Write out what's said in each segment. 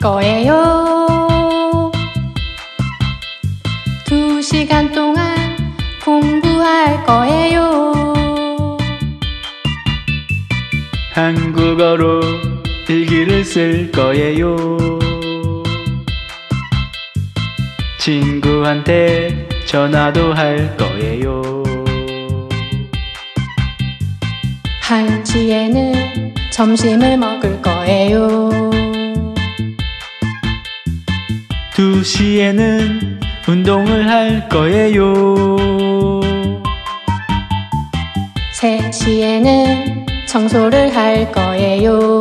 거예요. 두 시간 동안 공부할 거예요. 한국어로 일기를 쓸 거예요. 친구한테 전화도 할 거예요. 한 시에는 점심을 먹을 거예요. 두 시에는 운동을 할 거예요. 세 시에는 청소를 할 거예요.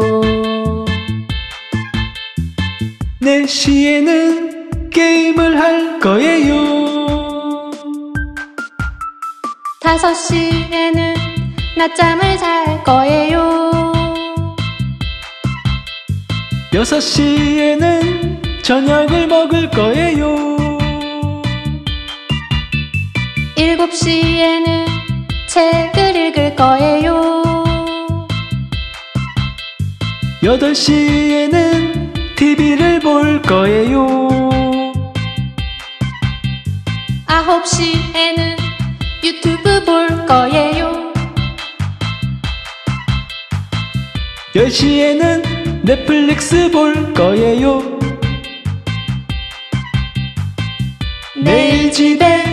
네 시에는 게임을 할 거예요. 다섯 시에는 낮잠을 잘 거예요. 여섯 시에는 저녁을 먹을 거예요. 일곱 시에는 책을 읽을 거예요. 여덟 시에는 TV를 볼 거예요. 아홉 시에는 유튜브 볼 거예요. 열 시에는 넷플릭스 볼 거예요. 우리 집에